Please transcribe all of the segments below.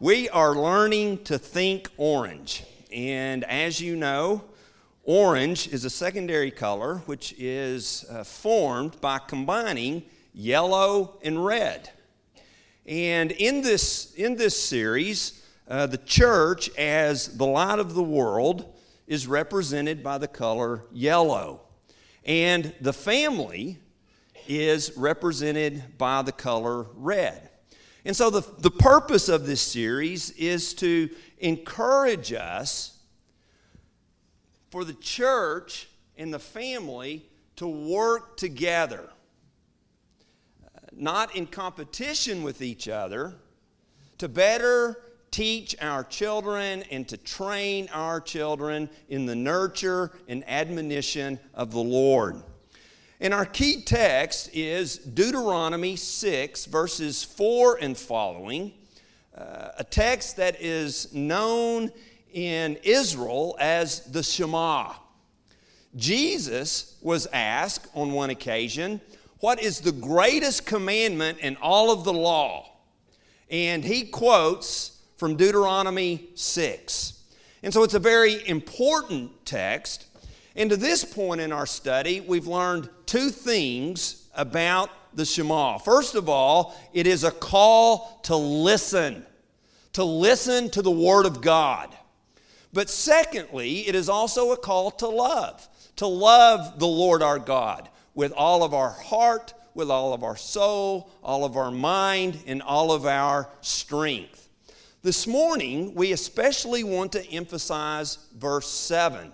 We are learning to think orange. And as you know, orange is a secondary color which is uh, formed by combining yellow and red. And in this, in this series, uh, the church, as the light of the world, is represented by the color yellow. And the family is represented by the color red. And so, the, the purpose of this series is to encourage us for the church and the family to work together, not in competition with each other, to better teach our children and to train our children in the nurture and admonition of the Lord. And our key text is Deuteronomy 6, verses 4 and following, uh, a text that is known in Israel as the Shema. Jesus was asked on one occasion, What is the greatest commandment in all of the law? And he quotes from Deuteronomy 6. And so it's a very important text and to this point in our study, we've learned two things about the Shema. First of all, it is a call to listen, to listen to the Word of God. But secondly, it is also a call to love, to love the Lord our God with all of our heart, with all of our soul, all of our mind, and all of our strength. This morning, we especially want to emphasize verse 7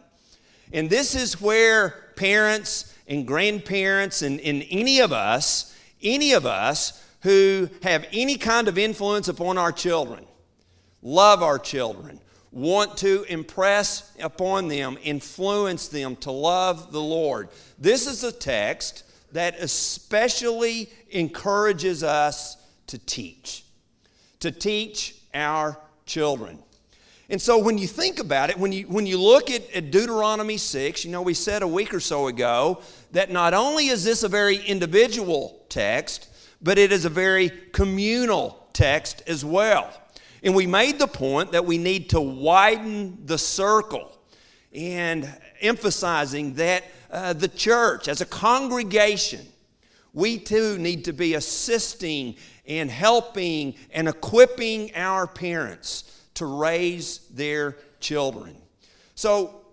and this is where parents and grandparents and, and any of us, any of us who have any kind of influence upon our children, love our children, want to impress upon them, influence them to love the Lord. This is a text that especially encourages us to teach, to teach our children. And so when you think about it, when you, when you look at, at Deuteronomy 6, you know, we said a week or so ago that not only is this a very individual text, but it is a very communal text as well. And we made the point that we need to widen the circle and emphasizing that uh, the church, as a congregation, we too need to be assisting and helping and equipping our parents to raise their children. So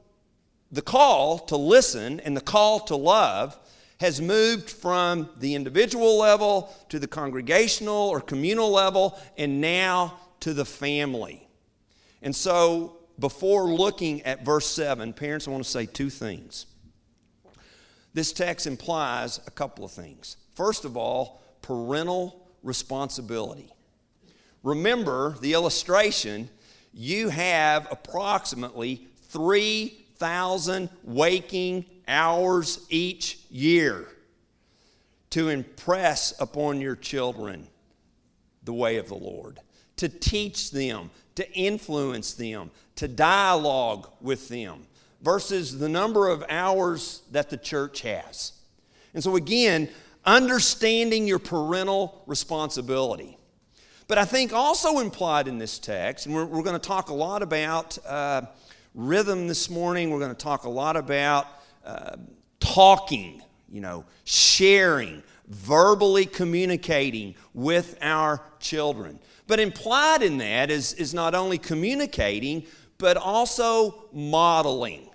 the call to listen and the call to love has moved from the individual level to the congregational or communal level and now to the family. And so before looking at verse 7, parents, I want to say two things. This text implies a couple of things. First of all, parental responsibility. Remember the illustration you have approximately 3,000 waking hours each year to impress upon your children the way of the Lord, to teach them, to influence them, to dialogue with them, versus the number of hours that the church has. And so, again, understanding your parental responsibility. But I think also implied in this text, and we're, we're going to talk a lot about uh, rhythm this morning, we're going to talk a lot about uh, talking, you know, sharing, verbally communicating with our children. But implied in that is, is not only communicating, but also modeling.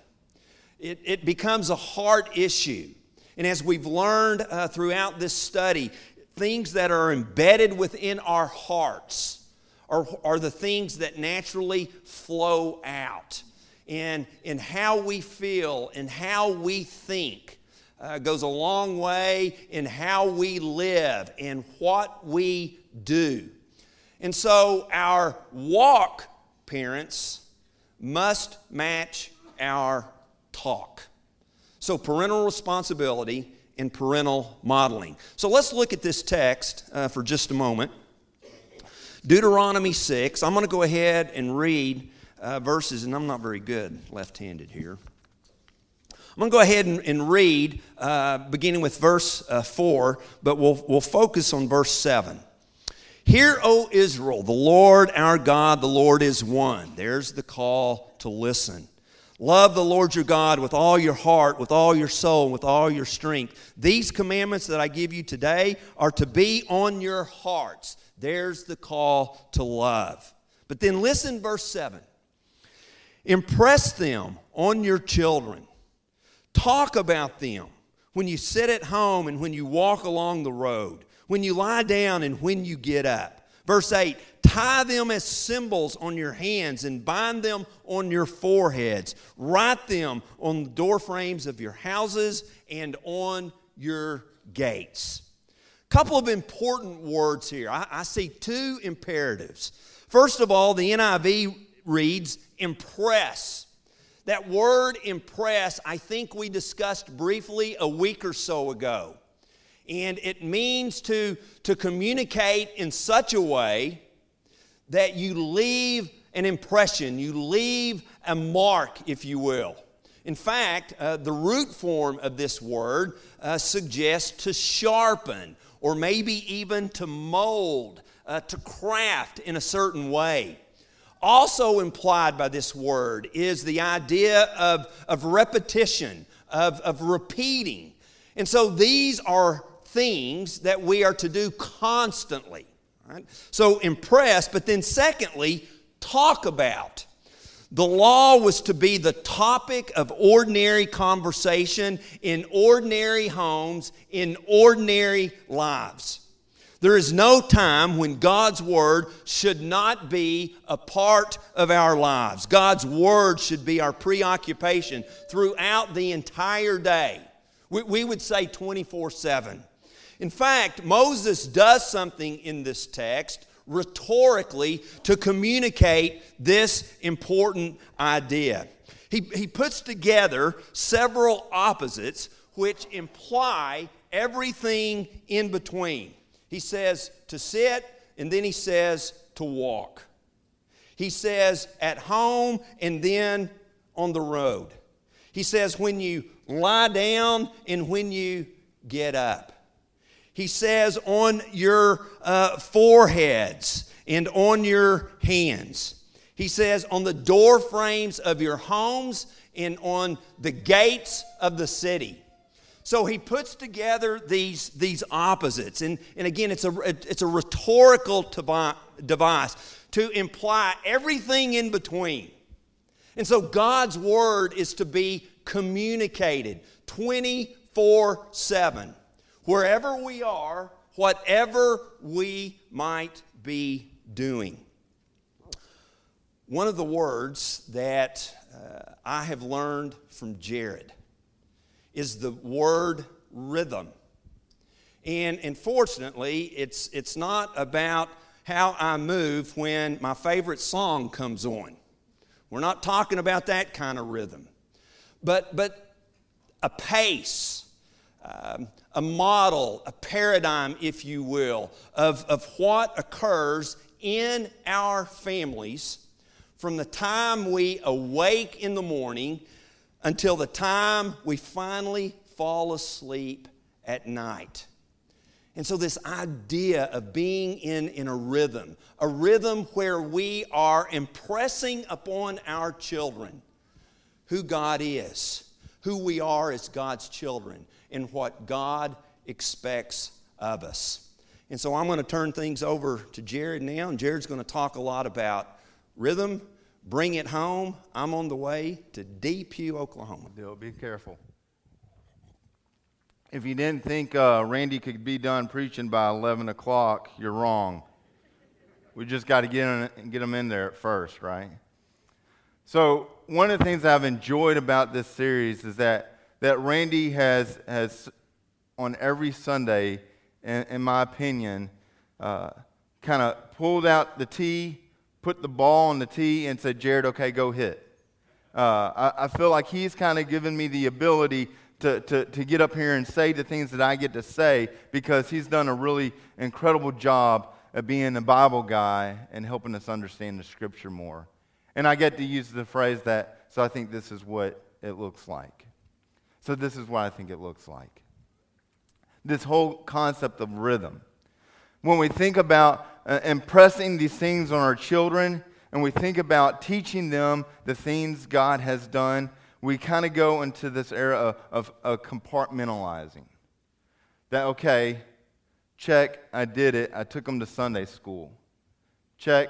It, it becomes a heart issue. And as we've learned uh, throughout this study, things that are embedded within our hearts are, are the things that naturally flow out. And, and how we feel and how we think uh, goes a long way in how we live and what we do. And so our walk, parents, must match our talk. So parental responsibility in parental modeling. So let's look at this text uh, for just a moment. Deuteronomy 6. I'm going to go ahead and read uh, verses, and I'm not very good left handed here. I'm going to go ahead and, and read uh, beginning with verse uh, 4, but we'll, we'll focus on verse 7. Hear, O Israel, the Lord our God, the Lord is one. There's the call to listen. Love the Lord your God with all your heart, with all your soul, with all your strength. These commandments that I give you today are to be on your hearts. There's the call to love. But then listen, verse 7. Impress them on your children. Talk about them when you sit at home and when you walk along the road, when you lie down and when you get up. Verse 8 Tie them as symbols on your hands and bind them on your foreheads. Write them on the door frames of your houses and on your gates. Couple of important words here. I, I see two imperatives. First of all, the NIV reads impress. That word impress, I think we discussed briefly a week or so ago. And it means to, to communicate in such a way that you leave an impression, you leave a mark, if you will. In fact, uh, the root form of this word uh, suggests to sharpen or maybe even to mold, uh, to craft in a certain way. Also implied by this word is the idea of, of repetition, of, of repeating. And so these are things that we are to do constantly. Right? So impress, but then secondly, talk about. The law was to be the topic of ordinary conversation in ordinary homes, in ordinary lives. There is no time when God's Word should not be a part of our lives. God's Word should be our preoccupation throughout the entire day. We, we would say 24 7. In fact, Moses does something in this text rhetorically to communicate this important idea. He, he puts together several opposites which imply everything in between. He says to sit, and then he says to walk. He says at home and then on the road. He says when you lie down and when you get up. He says, on your uh, foreheads and on your hands. He says, on the door frames of your homes and on the gates of the city. So he puts together these, these opposites. And, and again, it's a, it's a rhetorical device to imply everything in between. And so God's word is to be communicated 24 7 wherever we are, whatever we might be doing. One of the words that uh, I have learned from Jared is the word rhythm. And unfortunately, it's, it's not about how I move when my favorite song comes on. We're not talking about that kind of rhythm. But, but a pace, um, a model, a paradigm, if you will, of, of what occurs in our families from the time we awake in the morning until the time we finally fall asleep at night. And so, this idea of being in, in a rhythm, a rhythm where we are impressing upon our children who God is, who we are as God's children, and what God expects of us. And so I'm going to turn things over to Jared now, and Jared's going to talk a lot about rhythm, bring it home. I'm on the way to Depew, Oklahoma. Bill, be careful. If you didn't think uh, Randy could be done preaching by 11 o'clock, you're wrong. We just got to get him, get him in there at first, right? So, one of the things I've enjoyed about this series is that that Randy has, has on every Sunday, in, in my opinion, uh, kind of pulled out the tee, put the ball on the tee, and said, Jared, okay, go hit. Uh, I, I, feel like he's kind of given me the ability to, to, to get up here and say the things that I get to say because he's done a really incredible job of being a Bible guy and helping us understand the scripture more. And I get to use the phrase that, so I think this is what it looks like. So, this is what I think it looks like this whole concept of rhythm. when we think about uh, impressing these things on our children and we think about teaching them the things God has done, we kind of go into this era of, of, of compartmentalizing. That, okay, check, I did it. I took them to Sunday school. Check,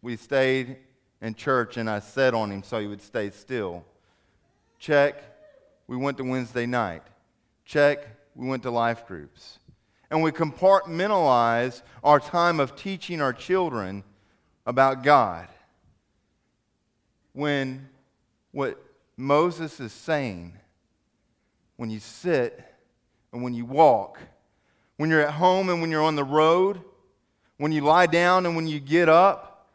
we stayed in church and I sat on him so he would stay still. Check, we went to Wednesday night. Check, we went to life groups. And we compartmentalize our time of teaching our children about God. When what Moses is saying, when you sit and when you walk, when you're at home and when you're on the road, when you lie down and when you get up,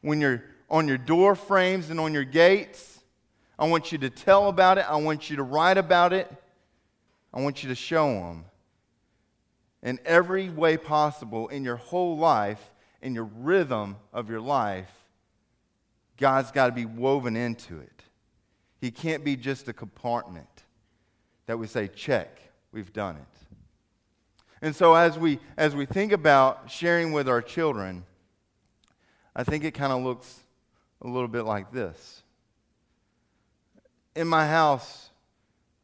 when you're on your door frames and on your gates, I want you to tell about it. I want you to write about it. I want you to show them in every way possible in your whole life, in your rhythm of your life. God's got to be woven into it. He can't be just a compartment that we say, check, we've done it. And so as we as we think about sharing with our children, I think it kind of looks a little bit like this. In my house,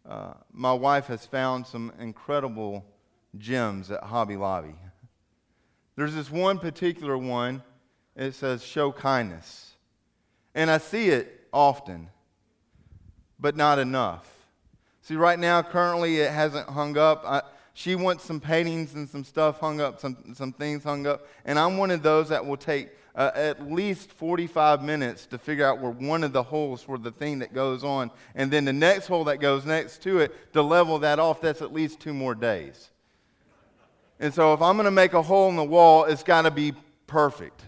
uh, my wife has found some incredible gems at Hobby Lobby. There's this one particular one, it says show kindness. And I see it often, but not enough. See, right now, currently, it hasn't hung up. I, she wants some paintings and some stuff hung up, some, some things hung up. And I'm one of those that will take uh, at least 45 minutes to figure out where one of the holes for the thing that goes on. And then the next hole that goes next to it to level that off, that's at least two more days. And so if I'm going to make a hole in the wall, it's got to be perfect.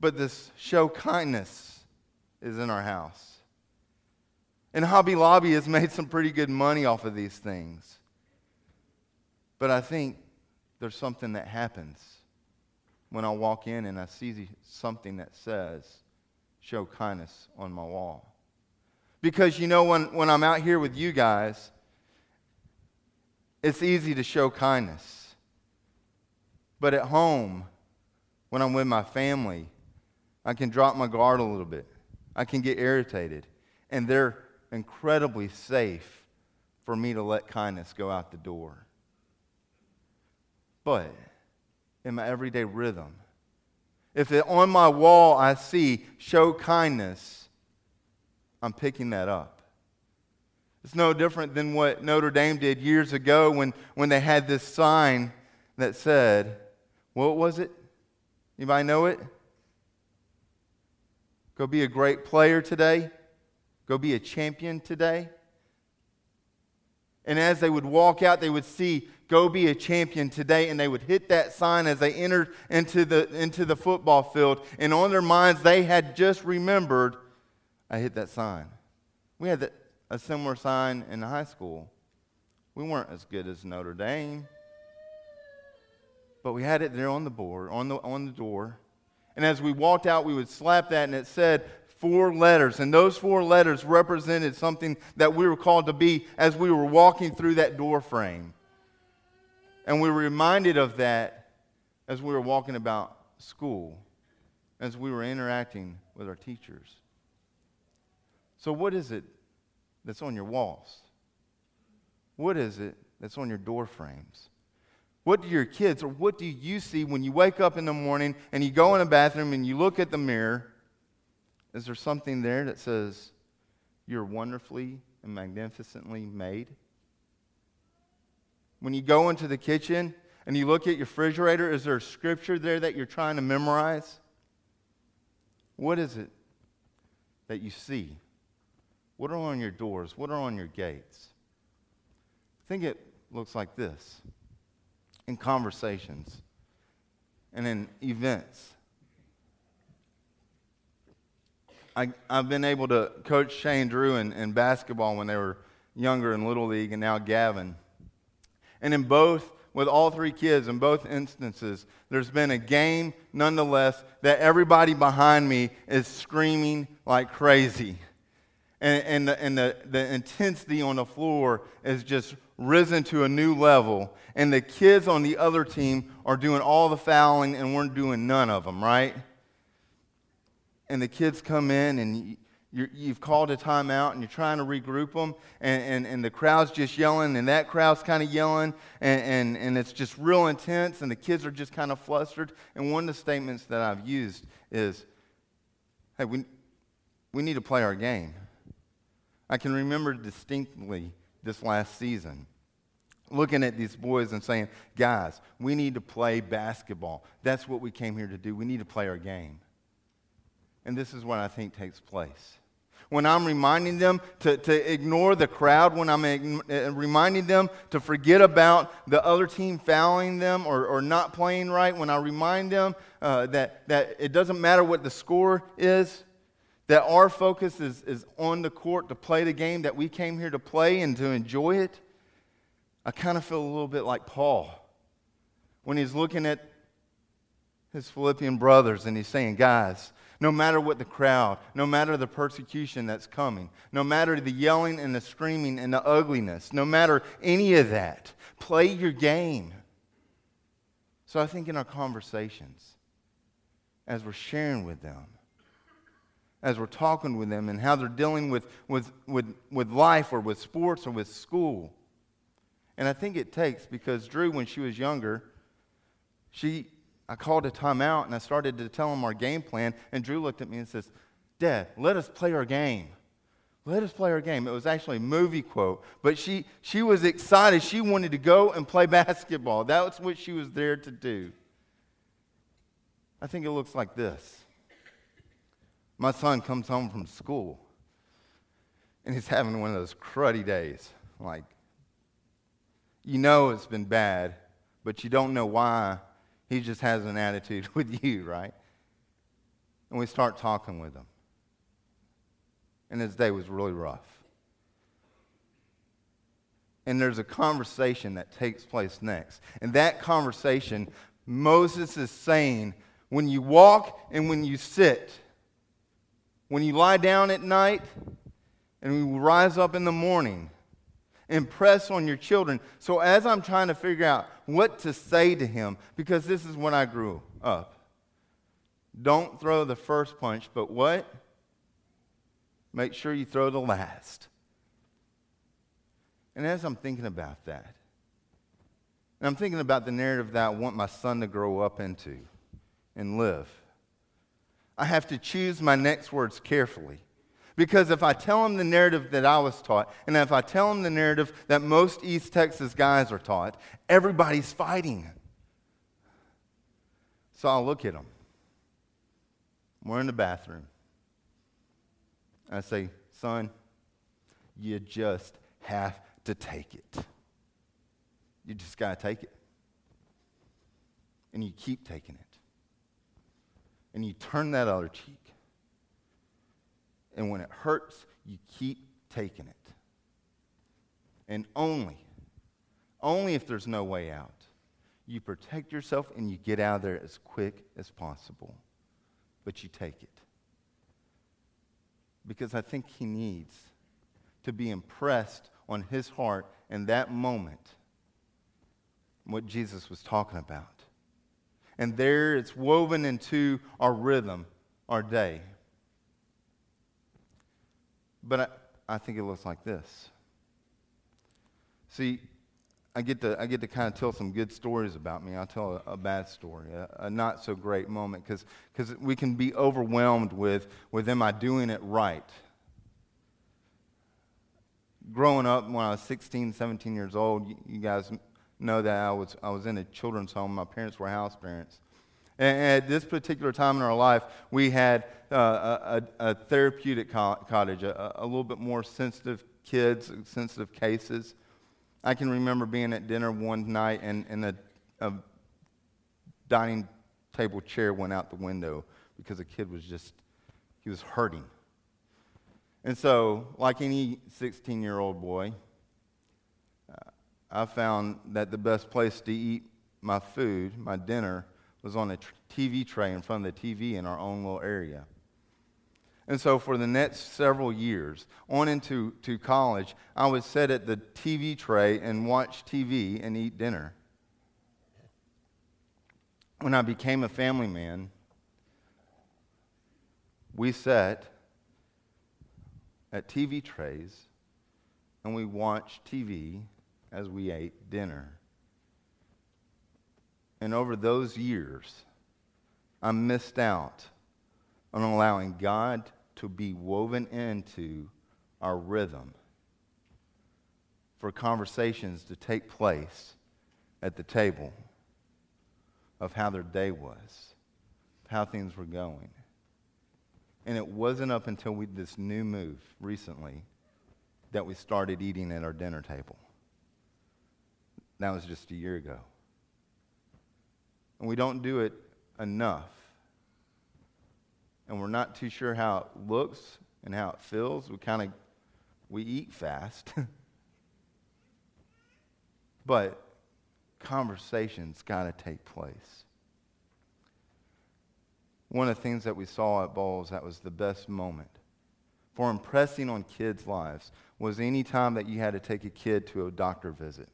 But this show kindness is in our house. And Hobby Lobby has made some pretty good money off of these things. But I think there's something that happens when I walk in and I see something that says, show kindness on my wall. Because you know, when, when I'm out here with you guys, it's easy to show kindness. But at home, when I'm with my family, I can drop my guard a little bit. I can get irritated. And they're incredibly safe for me to let kindness go out the door. But in my everyday rhythm, if it, on my wall I see show kindness, I'm picking that up. It's no different than what Notre Dame did years ago when, when they had this sign that said, what was it? Anybody know it? Go be a great player today. Go be a champion today. And as they would walk out, they would see, go be a champion today. And they would hit that sign as they entered into the, into the football field. And on their minds, they had just remembered, I hit that sign. We had a similar sign in high school. We weren't as good as Notre Dame. But we had it there on the board, on the, on the door. And as we walked out, we would slap that, and it said, four letters. And those four letters represented something that we were called to be as we were walking through that door frame. And we were reminded of that as we were walking about school, as we were interacting with our teachers. So, what is it that's on your walls? What is it that's on your door frames? What do your kids, or what do you see when you wake up in the morning and you go in the bathroom and you look at the mirror is there something there that says, You're wonderfully and magnificently made? When you go into the kitchen and you look at your refrigerator, is there a scripture there that you're trying to memorize? What is it that you see? What are on your doors? What are on your gates? I think it looks like this in conversations and in events I, have been able to coach Shane Drew in, in basketball when they were younger in Little League and now Gavin. And in both, with all three kids, in both instances, there's been a game nonetheless that everybody behind me is screaming like crazy. And, and, the, and the, the intensity on the floor is just risen to a new level, and the kids on the other team are doing all the fouling and we're doing none of them, right? And the kids come in and you have called a timeout and you're trying to regroup them, and, and, and the crowd's just yelling, and that crowd's kind of yelling, and, and, and it's just real intense, and the kids are just kind of flustered. And one of the statements that I've used is, hey, we, we need to play our game. I can remember distinctly this last season looking at these boys and saying, guys, we need to play basketball. That's what we came here to do. We need to play our game. And this is what I think takes place. When I'm reminding them to, to ignore the crowd, when I'm uh, reminding them to forget about the other team fouling them or, or not playing right, when I remind them uh, that, that it doesn't matter what the score is, that our focus is, is on the court to play the game that we came here to play and to enjoy it, I kind of feel a little bit like Paul when he's looking at his Philippian brothers and he's saying, Guys, no matter what the crowd, no matter the persecution that's coming, no matter the yelling and the screaming and the ugliness, no matter any of that, play your game. So I think in our conversations, as we're sharing with them, as we're talking with them and how they're dealing with, with, with, with life or with sports or with school. And I think it takes because Drew, when she was younger, she I called a timeout and I started to tell him our game plan. And Drew looked at me and says, Dad, let us play our game. Let us play our game. It was actually a movie quote, but she, she was excited. She wanted to go and play basketball. That was what she was there to do. I think it looks like this. My son comes home from school and he's having one of those cruddy days. Like, you know it's been bad, but you don't know why he just has an attitude with you, right? And we start talking with him. And his day was really rough. And there's a conversation that takes place next. And that conversation, Moses is saying, when you walk and when you sit, when you lie down at night and you rise up in the morning, impress on your children. So as I'm trying to figure out what to say to him, because this is when I grew up. Don't throw the first punch, but what? Make sure you throw the last. And as I'm thinking about that, and I'm thinking about the narrative that I want my son to grow up into and live, I have to choose my next words carefully. Because if I tell them the narrative that I was taught, and if I tell them the narrative that most East Texas guys are taught, everybody's fighting. So I'll look at them. We're in the bathroom. I say, son, you just have to take it. You just got to take it. And you keep taking it. And you turn that other cheek. And when it hurts, you keep taking it. And only, only if there's no way out, you protect yourself and you get out of there as quick as possible. But you take it. Because I think he needs to be impressed on his heart in that moment what Jesus was talking about. And there it's woven into our rhythm, our day. But I, I think it looks like this. See, I get to, I get to kind of tell some good stories about me. I'll tell a, a bad story, a, a, not so great moment, because we can be overwhelmed with, with, am I doing it right? Growing up when I was 16, 17 years old, you, you guys know that I was, I was in a children's home. My parents were house parents. And at this particular time in our life, we had uh, a, a, therapeutic cottage, a, a, little bit more sensitive kids, sensitive cases. I can remember being at dinner one night and, and a, a dining table chair went out the window because a kid was just, he was hurting. And so, like any 16 year old boy, uh, I found that the best place to eat my food, my dinner, was on a TV tray in front of the TV in our own little area. And so for the next several years, on into to college, I would sit at the TV tray and watch TV and eat dinner. When I became a family man, we sat at TV trays and we watched TV as we ate dinner. And over those years, I missed out on allowing God to be woven into our rhythm for conversations to take place at the table of how their day was, how things were going. And it wasn't up until we this new move recently that we started eating at our dinner table. That was just a year ago. And we don't do it enough and we're not too sure how it looks and how it feels. We kind of we eat fast. but conversations got to take place. One of the things that we saw at Boles that was the best moment for impressing on kids' lives was any time that you had to take a kid to a doctor visit.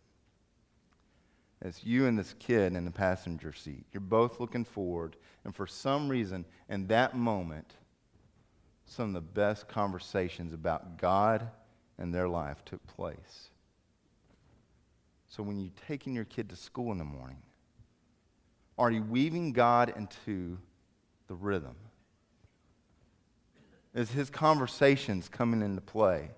It's you and this kid in the passenger seat. You're both looking forward, and for some reason, in that moment, some of the best conversations about God and their life took place. So when you're taking your kid to school in the morning, are you weaving God into the rhythm? Is his conversations coming into play?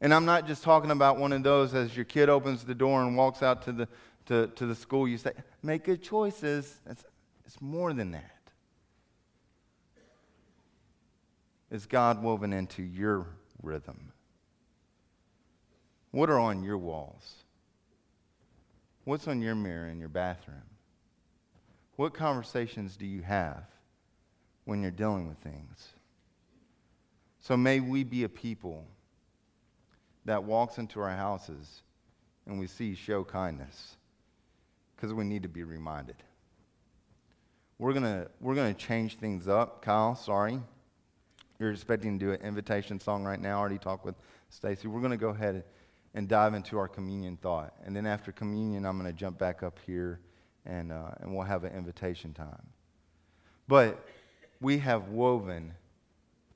And I'm not just talking about one of those as your kid opens the door and walks out to the, to, to the school, you say, make good choices. It's, it's more than that. Is God woven into your rhythm? What are on your walls? What's on your mirror in your bathroom? What conversations do you have when you're dealing with things? So may we be a people that walks into our houses and we see show kindness because we need to be reminded. We're going we're gonna change things up. Kyle, sorry. You're expecting to do an invitation song right now. I already talked with Stacy. We're going to go ahead and dive into our communion thought. And then after communion, I'm going to jump back up here and, uh, and we'll have an invitation time. But we have woven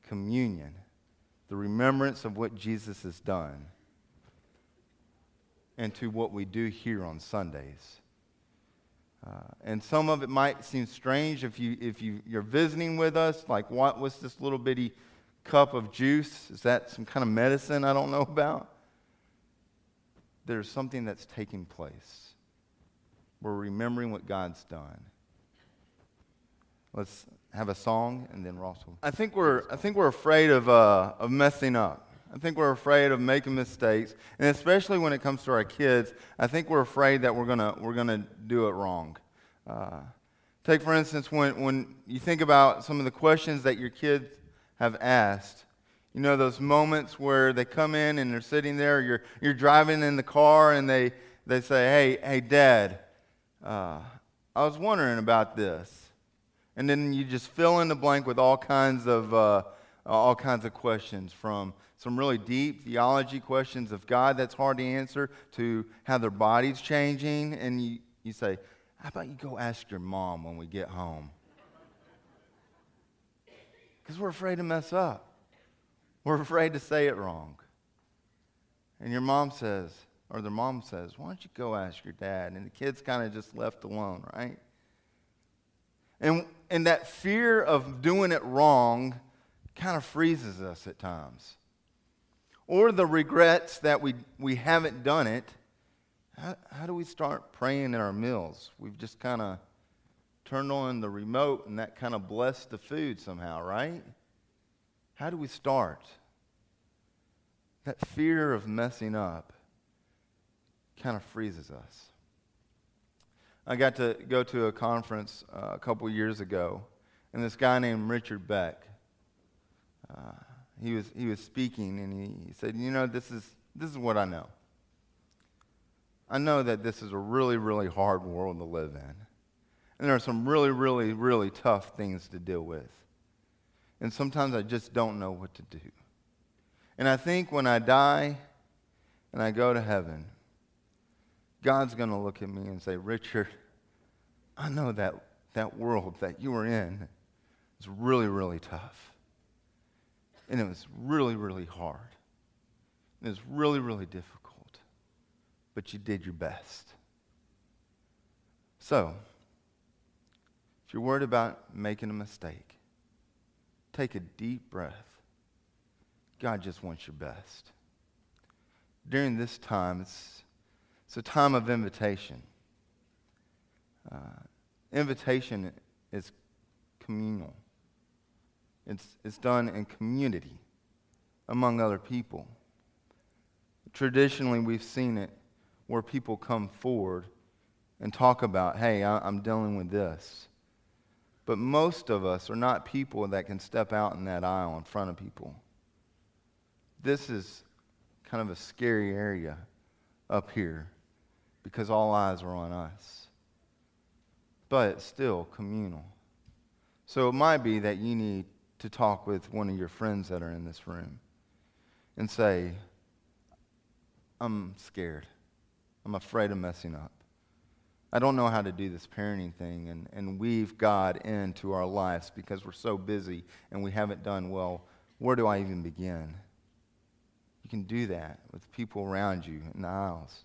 communion, the remembrance of what Jesus has done, into what we do here on Sundays. Uh, and some of it might seem strange if, you, if you, you're visiting with us, like what was this little bitty cup of juice? Is that some kind of medicine I don't know about? There's something that's taking place. We're remembering what God's done. Let's have a song, and then Ross will. I think we're, I think we're afraid of, uh, of messing up. I think we're afraid of making mistakes, and especially when it comes to our kids, I think we're afraid that we're gonna we're gonna do it wrong. Uh, take for instance when when you think about some of the questions that your kids have asked. You know those moments where they come in and they're sitting there. You're you're driving in the car and they they say, "Hey, hey, Dad, uh, I was wondering about this," and then you just fill in the blank with all kinds of uh, Uh, all kinds of questions from some really deep theology questions of God that's hard to answer to how their body's changing. And you, you say, How about you go ask your mom when we get home? Because we're afraid to mess up, we're afraid to say it wrong. And your mom says, or their mom says, Why don't you go ask your dad? And the kid's kind of just left alone, right? And, and that fear of doing it wrong kind of freezes us at times or the regrets that we, we haven't done it, how, how do we start praying at our meals? We've just kind of turned on the remote and that kind of blessed the food somehow, right? How do we start? That fear of messing up kind of freezes us. I got to go to a conference uh, a couple years ago, and this guy named Richard Beck. Uh, he was, he was speaking and he, said, You know, this is, this is what I know. I know that this is a really, really hard world to live in. And there are some really, really, really tough things to deal with. And sometimes I just don't know what to do. And I think when I die and I go to heaven, God's going to look at me and say, Richard, I know that, that world that you were in is really, really tough. And it was really, really hard. It was really, really difficult. But you did your best. So, if you're worried about making a mistake, take a deep breath. God just wants your best. During this time, it's, it's a time of invitation. Uh, invitation is communal, it's, it's done in community among other people. Traditionally, we've seen it where people come forward and talk about, hey, I'm dealing with this. But most of us are not people that can step out in that aisle in front of people. This is kind of a scary area up here because all eyes are on us. But it's still communal. So it might be that you need to talk with one of your friends that are in this room and say, I'm scared. I'm afraid of messing up. I don't know how to do this parenting thing and, and weave God into our lives because we're so busy and we haven't done well. Where do I even begin? You can do that with people around you in the aisles.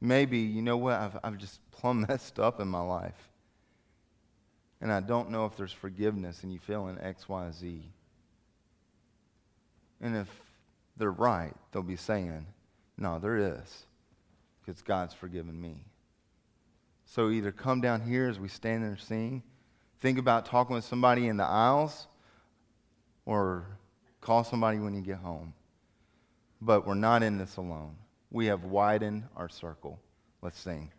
Maybe, you know what, I've, I've just plumb messed up in my life. And I don't know if there's forgiveness and you feel in X, Y, Z. And if they're right, they'll be saying, No, there is, because God's forgiven me. So either come down here as we stand there sing, think about talking with somebody in the aisles, or call somebody when you get home. But we're not in this alone. We have widened our circle. Let's sing.